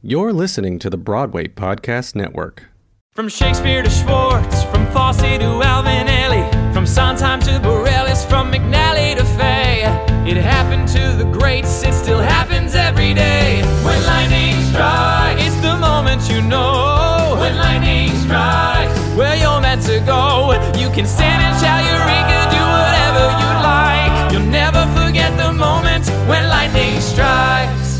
You're listening to the Broadway Podcast Network. From Shakespeare to Schwartz, from Fosse to Alvin Ailey, from Sondheim to Bareilles, from McNally to Fey. It happened to the greats, it still happens every day. When lightning strikes, it's the moment you know. When lightning strikes, where you're meant to go. You can stand and shout Eureka, do whatever you like. You'll never forget the moment when lightning strikes.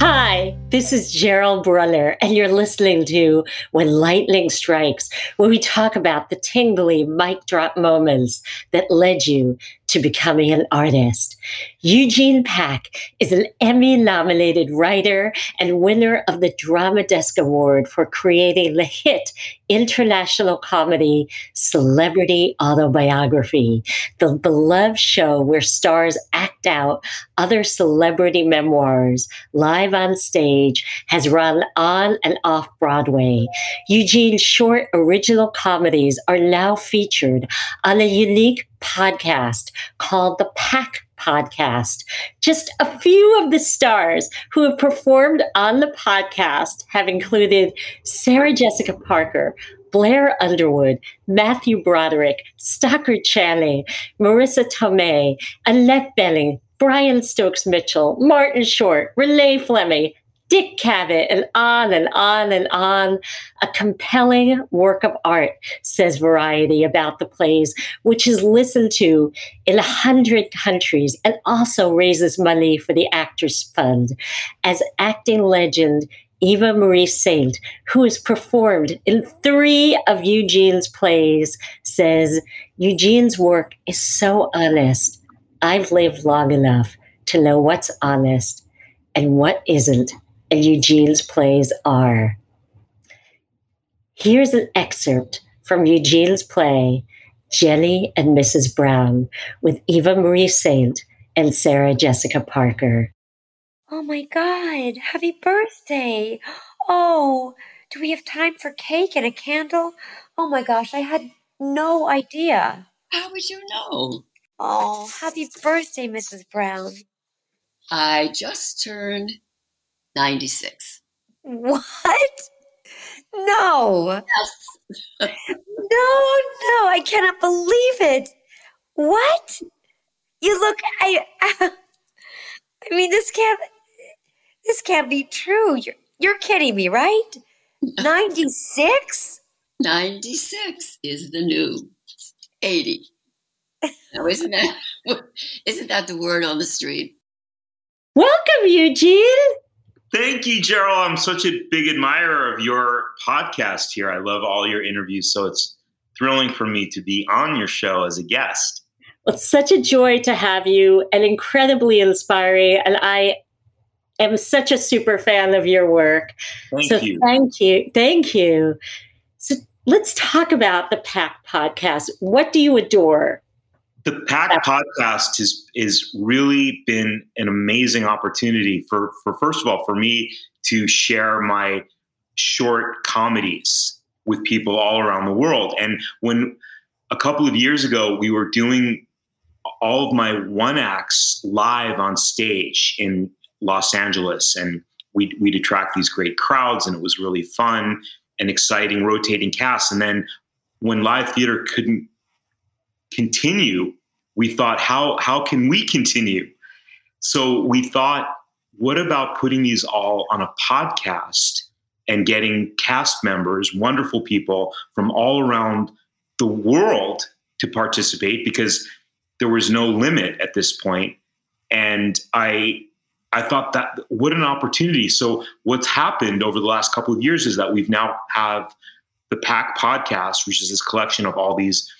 Hi, this is Gerald Brunner, and you're listening to When Lightning Strikes, where we talk about the tingly mic drop moments that led you to becoming an artist. Eugene Pack is an Emmy nominated writer and winner of the Drama Desk Award for creating the hit international comedy Celebrity Autobiography, the beloved show where stars act out other celebrity memoirs live on stage, has run on and off Broadway. Eugene's short original comedies are now featured on a unique podcast called the Pack Podcast. Just a few of the stars who have performed on the podcast have included Sarah Jessica Parker, Blair Underwood, Matthew Broderick, Stockard Channing, Marisa Tomei, Annette Bening, Brian Stokes Mitchell, Martin Short, Renée Fleming, Dick Cavett, and on and on and on. A compelling work of art, says Variety about the plays, which is listened to in a hundred countries and also raises money for the Actors Fund. As acting legend Eva Marie Saint, who has performed in three of Eugene's plays, says Eugene's work is so honest. I've lived long enough to know what's honest and what isn't Eugene's plays are. Here's an excerpt from Eugene's play, Jenny and Mrs. Brown, with Eva Marie Saint and Sarah Jessica Parker. Oh my God, happy birthday! Oh, do we have time for cake and a candle? Oh my gosh, I had no idea. How would you know? Oh, happy birthday, Mrs. Brown. I just turned 96. What? No. Yes. No, no, I cannot believe it. What? You look I I mean this can't this can't be true. You're you're kidding me, right? 96? 96 is the new 80. Now, isn't that isn't that the word on the street? Welcome, Eugene. Thank you, Gerald. I'm such a big admirer of your podcast here. I love all your interviews, so it's thrilling for me to be on your show as a guest. Well, it's such a joy to have you and incredibly inspiring. And I am such a super fan of your work. Thank so you. thank you. Thank you. So let's talk about the Pack podcast. What do you adore? The Pack podcast has is really been an amazing opportunity for for first of all for me to share my short comedies with people all around the world. And when a couple of years ago we were doing all of my one acts live on stage in Los Angeles, and we'd, we'd attract these great crowds, and it was really fun and exciting, rotating cast. And then when live theater couldn't continue, we thought, how how can we continue? So we thought, what about putting these all on a podcast and getting cast members, wonderful people from all around the world to participate because there was no limit at this point. And I I thought that what an opportunity. So what's happened over the last couple of years is that we've now have the Pack podcast, which is this collection of all these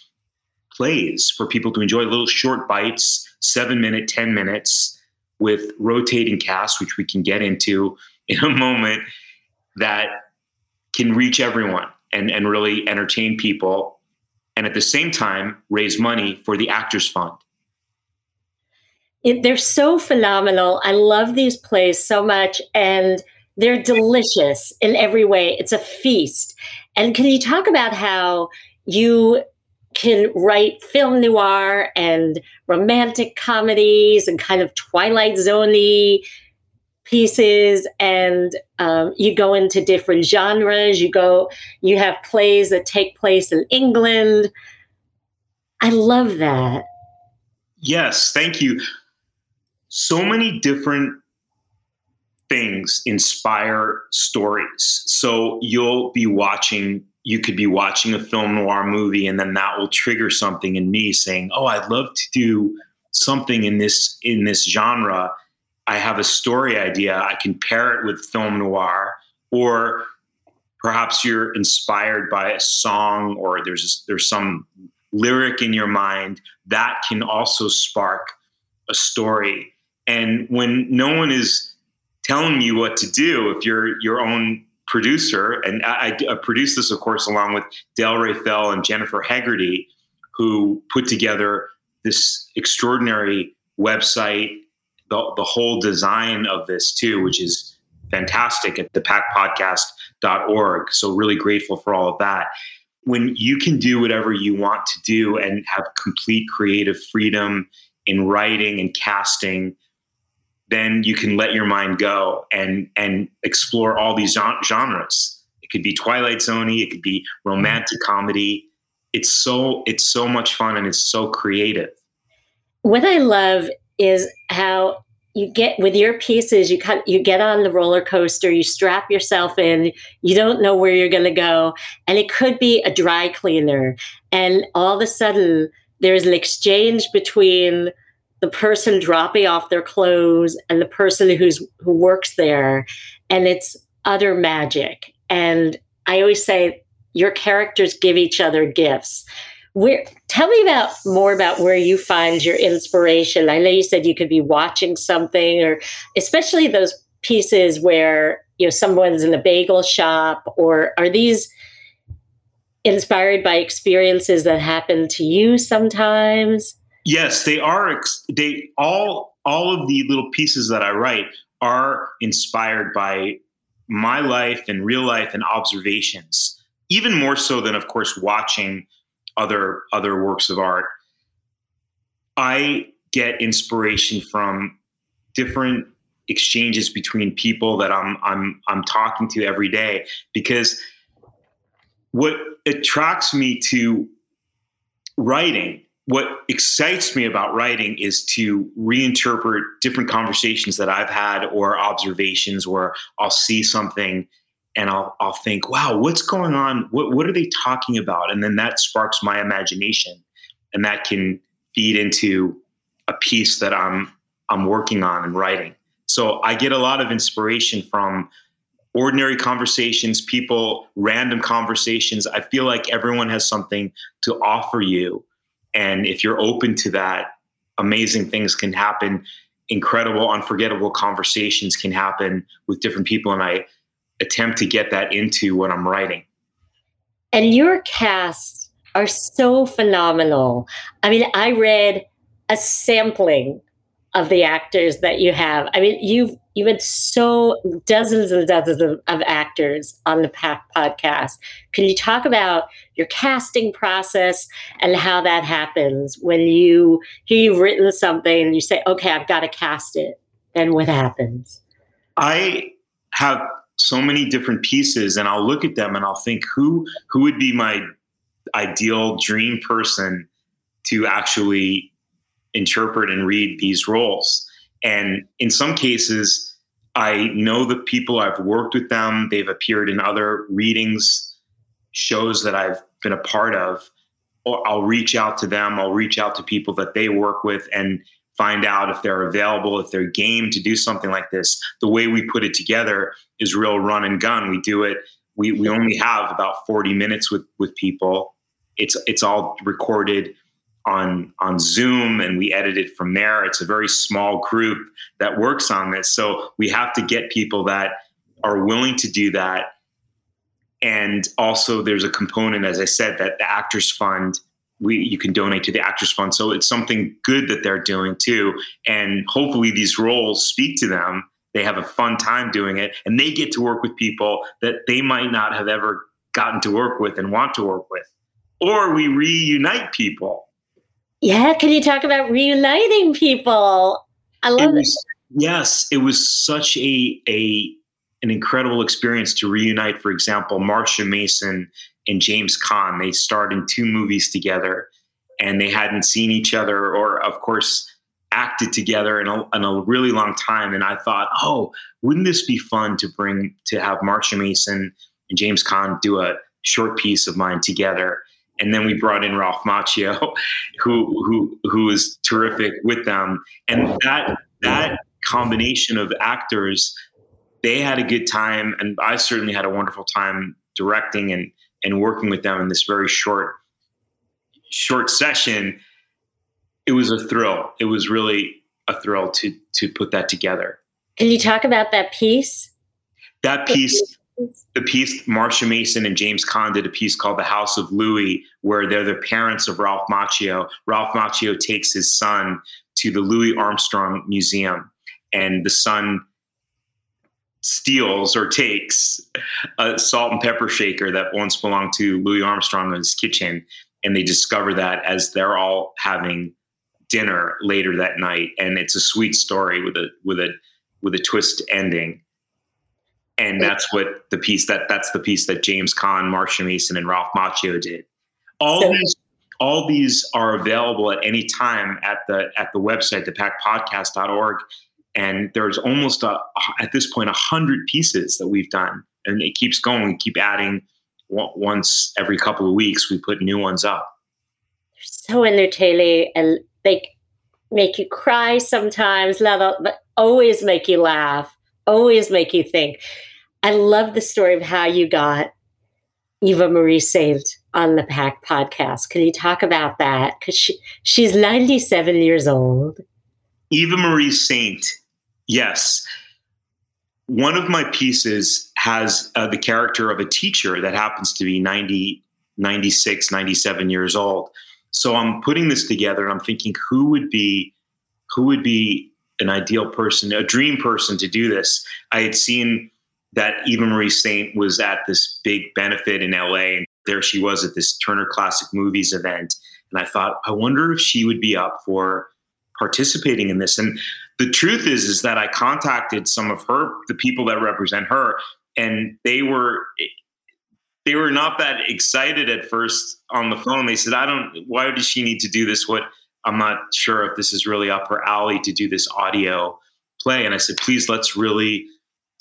plays for people to enjoy little short bites, seven minute, 10 minutes with rotating cast, which we can get into in a moment that can reach everyone and, and really entertain people. And at the same time, raise money for the Actors Fund. It, they're so phenomenal. I love these plays so much, and they're delicious in every way. It's a feast. And can you talk about how you can write film noir and romantic comedies and kind of Twilight Zoney pieces. And um, you go into different genres. You go you have plays that take place in england. I love that. Yes thank you. So many different things inspire stories. So you'll be watching you could be watching a film noir movie and then that will trigger something in me saying oh i'd love to do something in this in this genre I have a story idea, I can pair it with film noir, or perhaps you're inspired by a song or there's there's some lyric in your mind that can also spark a story. And when no one is telling you what to do, if you're your own producer, and I, I produced this, of course, along with Dale Rayfell and Jennifer Hegarty, who put together this extraordinary website the, the whole design of this too, which is fantastic at thepackpodcast.org. So really grateful for all of that. When you can do whatever you want to do and have complete creative freedom in writing and casting, then you can let your mind go and and explore all these genres. It could be Twilight Zone, it could be romantic comedy. It's so it's so much fun and it's so creative. What I love is how you get with your pieces you cut you get on the roller coaster you strap yourself in you don't know where you're going to go and it could be a dry cleaner and all of a sudden there's an exchange between the person dropping off their clothes and the person who's who works there. And it's utter magic. And i always say your characters give each other gifts. Where tell me about more about where you find your inspiration. I know you said you could be watching something or especially those pieces where you know someone's in a bagel shop or are these inspired by experiences that happen to you sometimes yes they are they all all of the little pieces that i write are inspired by my life and real life and observations even more so than of course watching other other works of art. I get inspiration from different exchanges between people that I'm I'm I'm talking to every day because what attracts me to writing what excites me about writing is to reinterpret different conversations that I've had or observations where I'll see something and I'll I'll think, wow, what's going on? What what are they talking about? And then that sparks my imagination, and that can feed into a piece that I'm I'm working on and writing. So I get a lot of inspiration from ordinary conversations, people, random conversations. I feel like everyone has something to offer you, and if you're open to that, amazing things can happen. Incredible, unforgettable conversations can happen with different people, and I attempt to get that into what I'm writing. And your casts are so phenomenal. I mean, I read a sampling of the actors that you have. I mean, you've you've had so dozens and dozens of, of actors on the Pack podcast. Can you talk about your casting process and how that happens when you hear you've written something and you say, "Okay, I've got to cast it." Then what happens? I have so many different pieces and I'll look at them and I'll think who who would be my ideal dream person to actually interpret and read these roles. And in some cases, I know the people I've worked with them, they've appeared in other readings, shows that I've been a part of. I'll reach out to them, I'll reach out to people that they work with and find out if they're available, if they're game to do something like this. The way we put it together is real run and gun. We do it. We, we only have about 40 minutes with, with people. It's it's all recorded on on Zoom and we edit it from there. It's a very small group that works on this. So we have to get people that are willing to do that. And also there's a component, as I said, that the Actors Fund we you can donate to the actors fund so it's something good that they're doing too and hopefully these roles speak to them they have a fun time doing it and they get to work with people that they might not have ever gotten to work with and want to work with or we reunite people yeah can you talk about reuniting people i love in, it Yes, it was such a a an incredible experience to reunite. For example, Marsha Mason and James Caan. They starred in two movies together, and they hadn't seen each other, or of course, acted together in a, in a really long time. And I thought, oh, wouldn't this be fun to bring to have Marsha Mason and James Caan do a short piece of mine together? And then we brought in Ralph Macchio, who who who was terrific with them, and that that combination of actors, they had a good time, and I certainly had a wonderful time directing and and working with them in this very short short session it was a thrill. It was really a thrill to to put that together. Can you talk about that piece? That piece, the piece, Marsha Mason and James Caan did a piece called "The House of Louis," where they're the parents of Ralph Macchio. Ralph Macchio takes his son to the Louis Armstrong Museum, and the son steals or takes a salt and pepper shaker that once belonged to Louis Armstrong in his kitchen, and they discover that as they're all having dinner later that night, and it's a sweet story with a with a with a twist ending. And that's what the piece that that's the piece that James Caan, Marsha Mason, and Ralph Macchio did. All so, these all these are available at any time at the at the website, thepackpodcast.org. And there's almost a, at this point a hundred pieces that we've done, and it keeps going. We keep adding once every couple of weeks. We put new ones up. So entertaining and they make you cry sometimes, but always make you laugh, always make you think. I love the story of how you got Eva Marie Saint on the Pack podcast. Can you talk about that? Because she, she's 97 years old. Eva Marie Saint, yes. One of my pieces has uh, the character of a teacher that happens to be 90, 96, 97 years old. So I'm putting this together and I'm thinking who would be who would be an ideal person, a dream person to do this. I had seen that Eva Marie Saint was at this big benefit in LA and there she was at this Turner Classic Movies event. And I thought, I wonder if she would be up for participating in this. And the truth is, is that I contacted some of her, the people that represent her, and they were they were not that excited at first on the phone. They said, I don't, why does she need to do this? What, I'm not sure if this is really up her alley to do this audio play. And I said, please, let's really,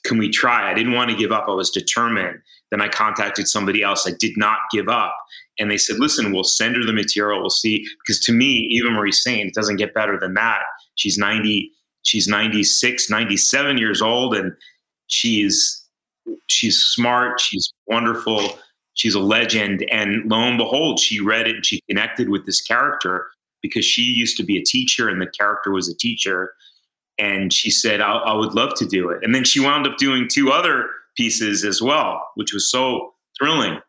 can we try? I didn't want to give up. I was determined. Then I contacted somebody else. I did not give up. And they said, listen, we'll send her the material. We'll see. Because to me, Eva Marie Saint, it doesn't get better than that. She's 90, she's 96, 97 years old, and she's she's smart, she's wonderful, she's a legend. And lo and behold, she read it and she connected with this character because she used to be a teacher and the character was a teacher. And she said, I, I would love to do it. And then she wound up doing two other pieces as well, which was so thrilling.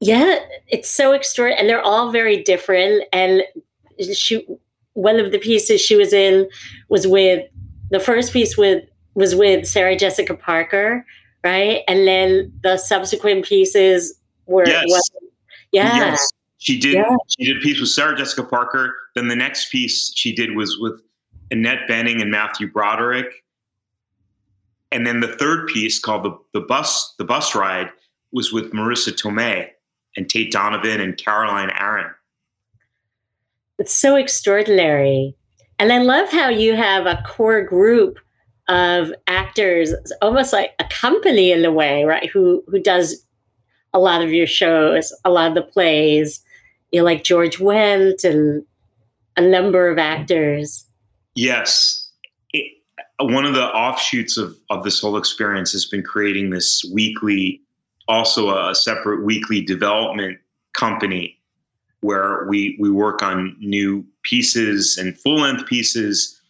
Yeah, it's so extraordinary. And they're all very different. And she, one of the pieces she was in was with the first piece with was with Sarah Jessica Parker, right? And then the subsequent pieces were, yes. Was, yeah. Yes. She did. Yeah. She did a piece with Sarah Jessica Parker. Then the next piece she did was with Annette Bening and Matthew Broderick. And then the third piece called the the bus the bus ride was with Marisa Tomei and Tate Donovan and Caroline Aaron. It's so extraordinary. And I love how you have a core group of actors, almost like a company in a way, right? Who who does a lot of your shows, a lot of the plays. You know, like George Wendt and a number of actors. Yes. It, one of the offshoots of, of this whole experience has been creating this weekly, also a, a separate weekly development company where we we work on new pieces and full length pieces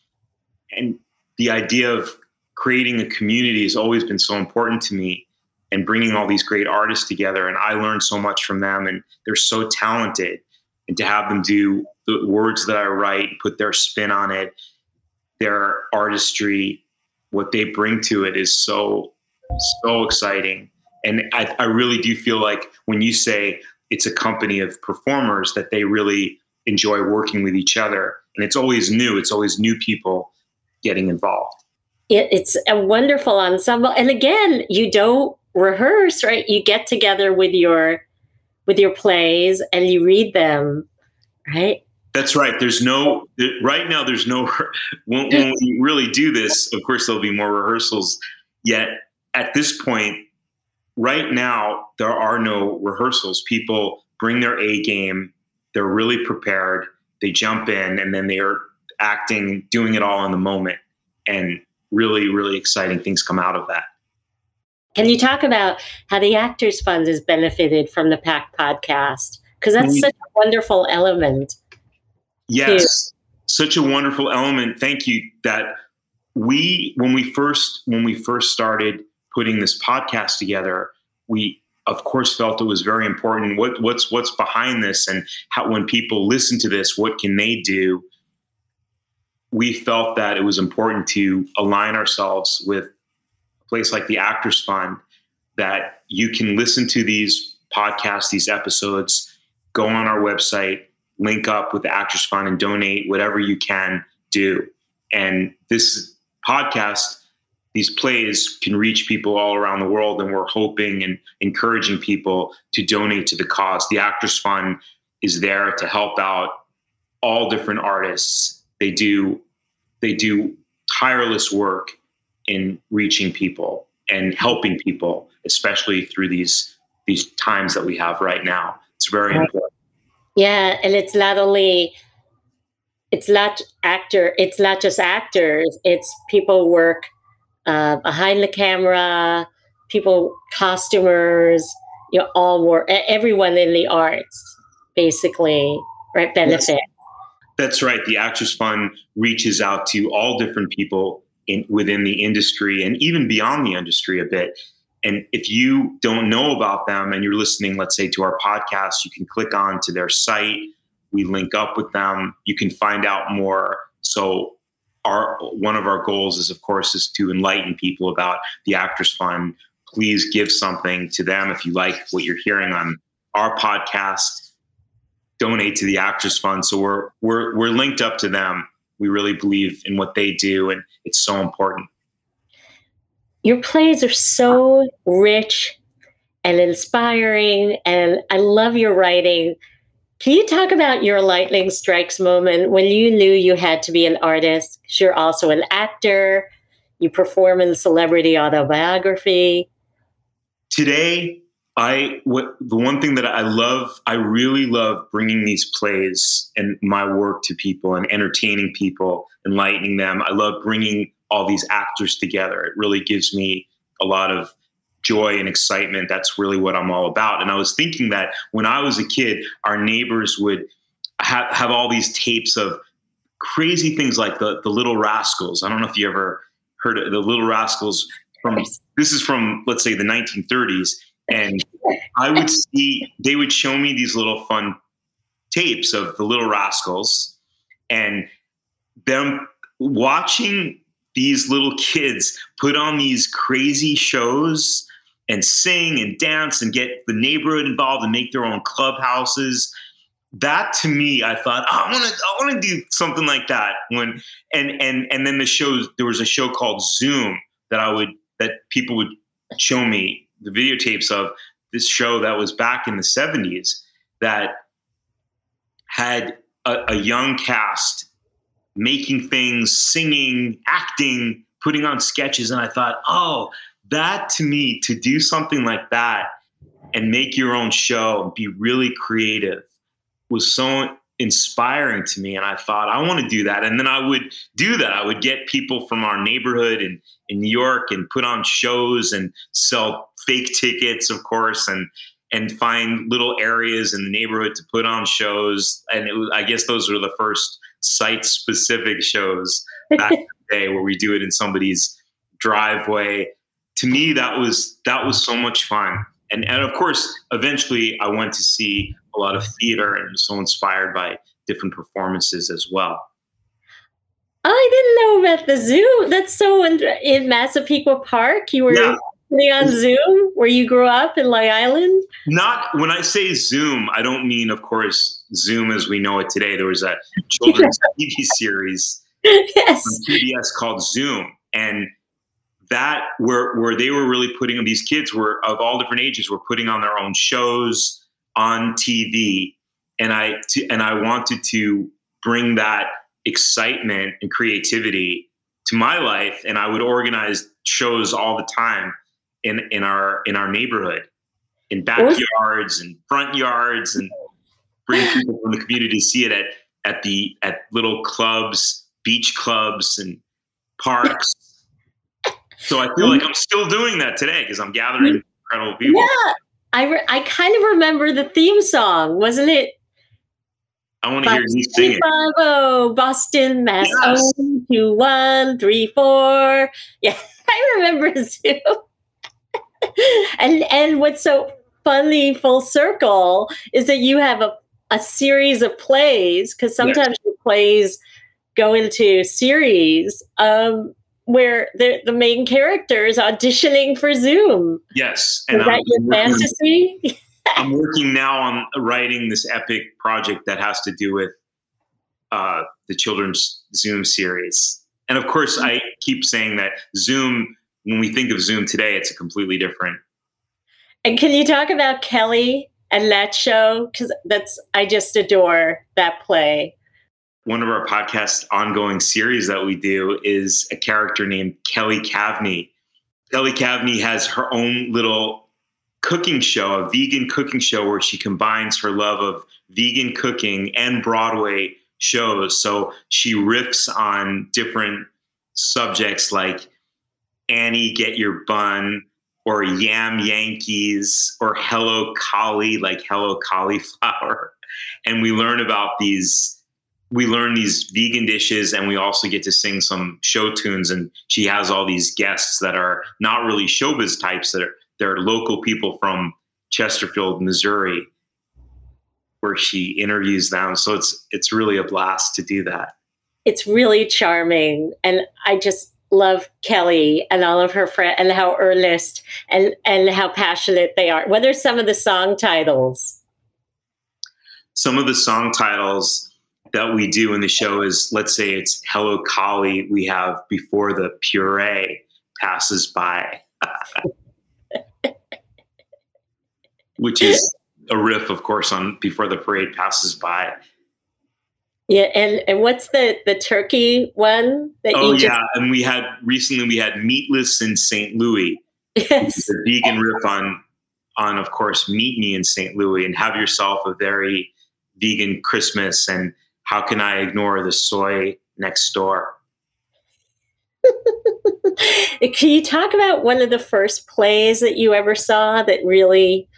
and the idea of creating a community has always been so important to me and bringing all these great artists together. And I learned so much from them, and they're so talented. And to have them do the words that I write, put their spin on it, their artistry, what they bring to it is so, so exciting. And I, I really do feel like when you say it's a company of performers, that they really enjoy working with each other. And it's always new, it's always new people getting involved. It, it's a wonderful ensemble, and again, you don't rehearse, right? You get together with your with your plays and you read them, right? That's right. There's no right now. There's no when, when we really do this. Of course, there'll be more rehearsals. Yet at this point, right now, there are no rehearsals. People bring their A game. They're really prepared. They jump in, and then they are acting, doing it all in the moment, and really, really exciting things come out of that. Can you talk about how the Actors Fund has benefited from the Pack podcast? Because that's mm. such a wonderful element. Yes, such a wonderful element. Thank you. That we, when we first when we first started putting this podcast together, we of course felt it was very important. What what's what's behind this, and how when people listen to this, what can they do? We felt that it was important to align ourselves with place like the Actors Fund, that you can listen to these podcasts, these episodes, go on our website, link up with the Actors Fund, and donate whatever you can do. And this podcast these plays can reach people all around the world and we're hoping and encouraging people to donate to the cause the actors fund is there to help out all different artists they do they do tireless work in reaching people and helping people especially through these these times that we have right now it's very important yeah and it's not only it's not actor it's not just actors it's people work uh, behind the camera, people, costumers, you know, all work, everyone in the arts, basically, right, benefit. Yes. That's right. The Actors Fund reaches out to all different people in within the industry and even beyond the industry a bit. And if you don't know about them and you're listening, let's say to our podcast, you can click on to their site. We link up with them. You can find out more. So our one of our goals is of course is to enlighten people about the actors fund please give something to them if you like what you're hearing on our podcast donate to the actors fund so we're we're we're linked up to them we really believe in what they do and it's so important your plays are so rich and inspiring and i love your writing can you talk about your lightning strikes moment when you knew you had to be an artist? You're also an actor. You perform in celebrity autobiography. Today, I what the one thing that I love, I really love bringing these plays and my work to people and entertaining people, enlightening them. I love bringing all these actors together. It really gives me a lot of joy and excitement. That's really what I'm all about. And I was thinking that when I was a kid, our neighbors would have, have all these tapes of crazy things like the, the Little Rascals. I don't know if you ever heard of the Little Rascals from, this is from, let's say, the 1930s. And I would see, they would show me these little fun tapes of the Little Rascals and them watching these little kids put on these crazy shows and sing and dance and get the neighborhood involved and make their own clubhouses. That to me, I thought I want to I want to do something like that. When and and and then the shows there was a show called Zoom that I would that people would show me the videotapes of this show that was back in the 70s that had a, a young cast making things, singing, acting, putting on sketches. And I thought, oh, that to me, to do something like that and make your own show and be really creative was so inspiring to me. And I thought, I want to do that. And then I would do that. I would get people from our neighborhood in, in New York and put on shows and sell fake tickets, of course, and and find little areas in the neighborhood to put on shows. And it was, I guess those were the first site specific shows back in the day where we do it in somebody's driveway to me that was that was so much fun and and of course eventually i went to see a lot of theater and was so inspired by different performances as well oh, I didn't know about the zoo. That's so in, in Massapequa Park. You were yeah. on Zoom where you grew up in Long Island. Not when I say Zoom, I don't mean, of course, Zoom as we know it today. There was a children's TV series yes. on PBS called Zoom, and that where where they were really putting these kids were of all different ages were putting on their own shows on TV, and I and I wanted to bring that excitement and creativity to my life, and I would organize shows all the time in in our in our neighborhood, in backyards and front yards, and bring people from the community to see it at at the at little clubs, beach clubs, and parks. So I feel like I'm still doing that today because I'm gathering incredible people. Yeah. I, re- I kind of remember the theme song, wasn't it? I want to hear you sing it. Bravo, Boston, Mass. Yes. Oh, two, one, three, four. Yeah, I remember Zoom. and and what's so funny, full circle, is that you have a, a series of plays because sometimes your plays go into series um, where the the main character is auditioning for Zoom. Yes, Is that I'm your working- fantasy? I'm working now on writing this epic project that has to do with uh, the children's Zoom series. And of course, I keep saying that Zoom, when we think of Zoom today, it's a completely different. And can you talk about Kelly and that show? Because that's I just adore that play. One of our podcast ongoing series that we do is a character named Kelly Cavney. Kelly Cavney has her own little cooking show, a vegan cooking show where she combines her love of vegan cooking and Broadway shows. So she riffs on different subjects like Annie, Get Your Bun, or Yam Yankees, or Hello Collie, like Hello Cauliflower. And we learn about these. We learn these vegan dishes, and we also get to sing some show tunes. And she has all these guests that are not really showbiz types; that are they're local people from Chesterfield, Missouri, where she interviews them. So it's it's really a blast to do that. It's really charming, and I just love Kelly and all of her friends, and how earnest and and how passionate they are. What are some of the song titles? Some of the song titles that we do in the show is let's say it's Hello Collie, we have Before the Puree Passes By. Which is a riff, of course, on Before the Parade Passes By. Yeah, and and what's the the turkey one that Oh you just? yeah, and we had recently we had Meatless in St. Louis, Yes. the vegan riff on on of course Meet Me in St. Louis and have yourself a very vegan Christmas and how can I ignore the soy next door? Can you talk about one of the first plays that you ever saw that really,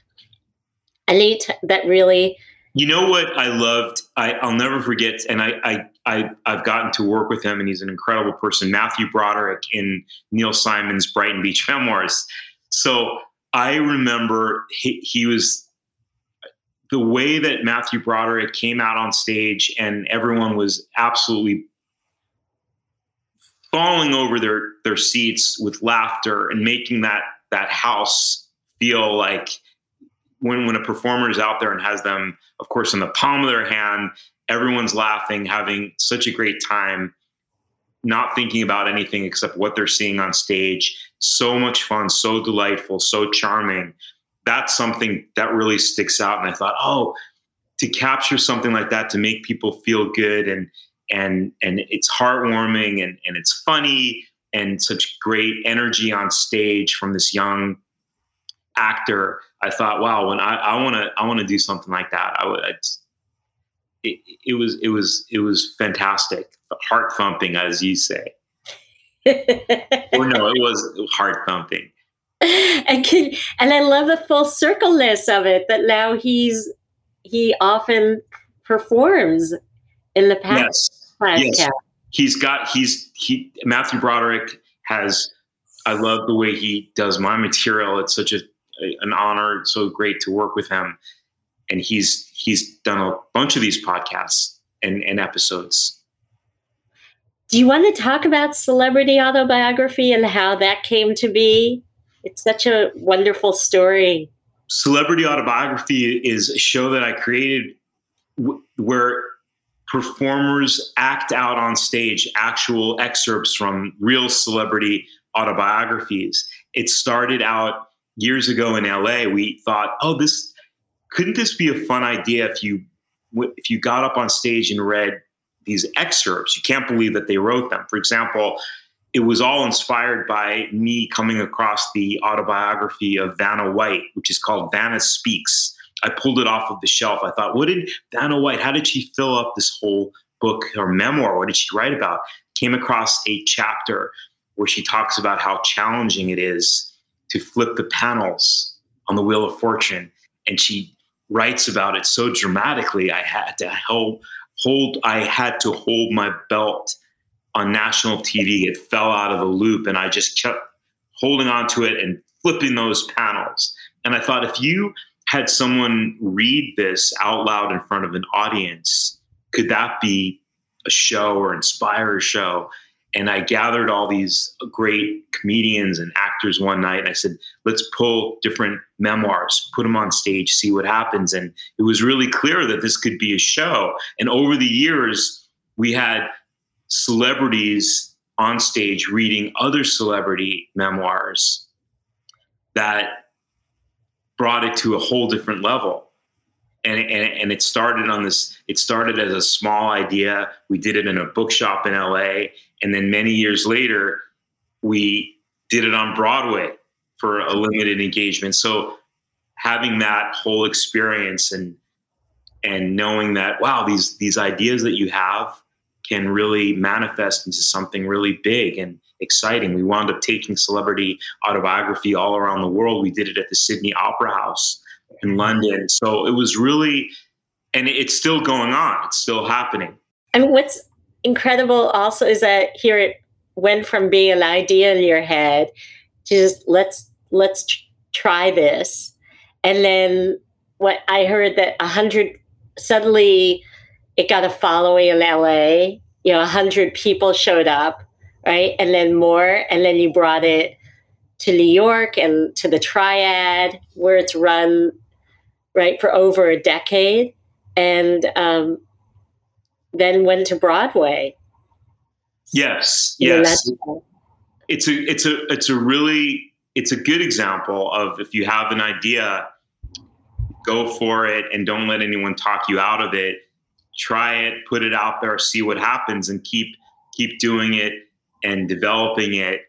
any t- that really? You know what I loved? I, I'll never forget, and I, I I I've gotten to work with him, and he's an incredible person. Matthew Broderick in Neil Simon's Brighton Beach Memoirs. So I remember he, he was the way that Matthew Broderick came out on stage, and everyone was absolutely falling over their their seats with laughter and making that that house feel like when when a performer is out there and has them of course in the palm of their hand everyone's laughing having such a great time not thinking about anything except what they're seeing on stage. So much fun so delightful so charming that's something that really sticks out. And i thought oh to capture something like that to make people feel good and and and it's heartwarming and and it's funny and such great energy on stage from this young actor i thought wow when i i want to i want to do something like that. I would it, it was it was it was fantastic. Heart thumping as you say. Or no it was heart thumping and can, and I love the full circleness of it that now he's he often performs in the past yes. Yes. he's got he's he matthew broderick has i love the way he does my material. It's such a an honor. It's so great to work with him. And he's he's done a bunch of these podcasts and, and episodes. Do you want to talk about celebrity autobiography and how that came to be? It's such a wonderful story. celebrity autobiography is a show that i created w- where performers act out on stage actual excerpts from real celebrity autobiographies. It started out years ago in LA. We thought, oh, this couldn't this be a fun idea if you if you got up on stage and read these excerpts? You can't believe that they wrote them. For example, it was all inspired by me coming across the autobiography of Vanna White, which is called Vanna Speaks. I pulled it off of the shelf. I thought, what did Vanna White, how did she fill up this whole book or memoir? What did she write about? Came across a chapter where she talks about how challenging it is to flip the panels on the Wheel of Fortune. And she writes about it so dramatically. I had to hold, hold I had to hold my belt on national TV. It fell out of the loop, and I just kept holding on to it and flipping those panels. And I thought, if you had someone read this out loud in front of an audience, could that be a show or inspire a show? And I gathered all these great comedians and actors one night, and I said, let's pull different memoirs, put them on stage, see what happens. And it was really clear that this could be a show. And over the years, we had celebrities on stage reading other celebrity memoirs that brought it to a whole different level. And, and, and it started on this, it started as a small idea. We did it in a bookshop in LA. And then many years later, we did it on Broadway for a limited engagement. So having that whole experience and and knowing that wow these these ideas that you have can really manifest into something really big and exciting. We wound up taking celebrity autobiography all around the world. We did it at the Sydney Opera House in London. So it was really, and it's still going on, it's still happening. And what's incredible also is that here it went from being an idea in your head to just let's let's try this and then what i heard that a hundred suddenly it got a following in LA. You know, a hundred people showed up, right? And then more, and then you brought it to New York and to the Triad, where it's run right for over a decade, and um, then went to Broadway. Yes, yes. It's a it's a it's a really it's a good example of if you have an idea, go for it and don't let anyone talk you out of it try it, put it out there, see what happens, and keep keep doing it and developing it.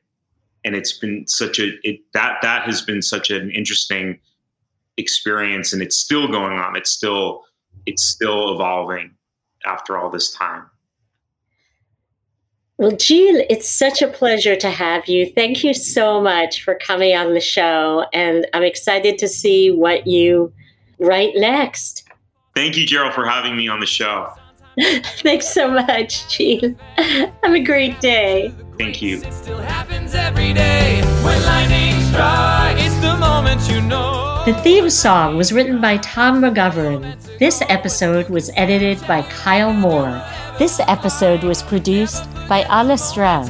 And it's been such a it, that that has been such an interesting experience, and it's still going on. It's still it's still evolving after all this time. Well, Gene, it's such a pleasure to have you. Thank you so much for coming on the show. And I'm excited to see what you write next. Thank you, Gerald, for having me on the show. Thanks so much, Gene. Have a great day. Thank you. It still happens every day. When lightning strikes, it's the moment you know. The theme song was written by Tom McGovern. This episode was edited by Kyle Moore. This episode was produced by Anna Stroud.